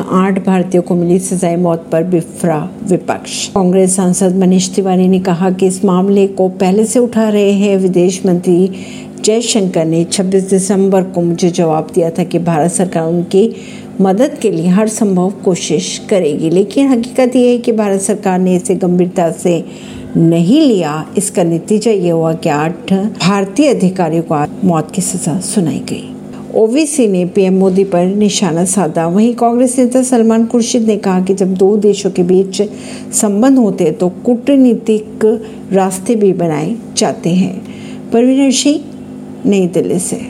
आठ भारतीयों को मिली सजाए मौत पर बिफरा विपक्ष। कांग्रेस सांसद मनीष तिवारी ने कहा कि इस मामले को पहले से उठा रहे हैं विदेश मंत्री जयशंकर ने। 26 दिसंबर को मुझे जवाब दिया था कि भारत सरकार उनकी मदद के लिए हर संभव कोशिश करेगी, लेकिन हकीकत यह है कि भारत सरकार ने इसे गंभीरता से नहीं लिया। इसका नतीजा ये हुआ कि आठ भारतीय अधिकारियों को मौत की सजा सुनाई गई। ओवीसी ने पीएम मोदी पर निशाना साधा। वहीं कांग्रेस नेता सलमान खुर्शीद ने कहा कि जब दो देशों के बीच संबंध होते हैं तो कूटनीतिक रास्ते भी बनाए जाते हैं। परवीन सिंह, नई दिल्ली से।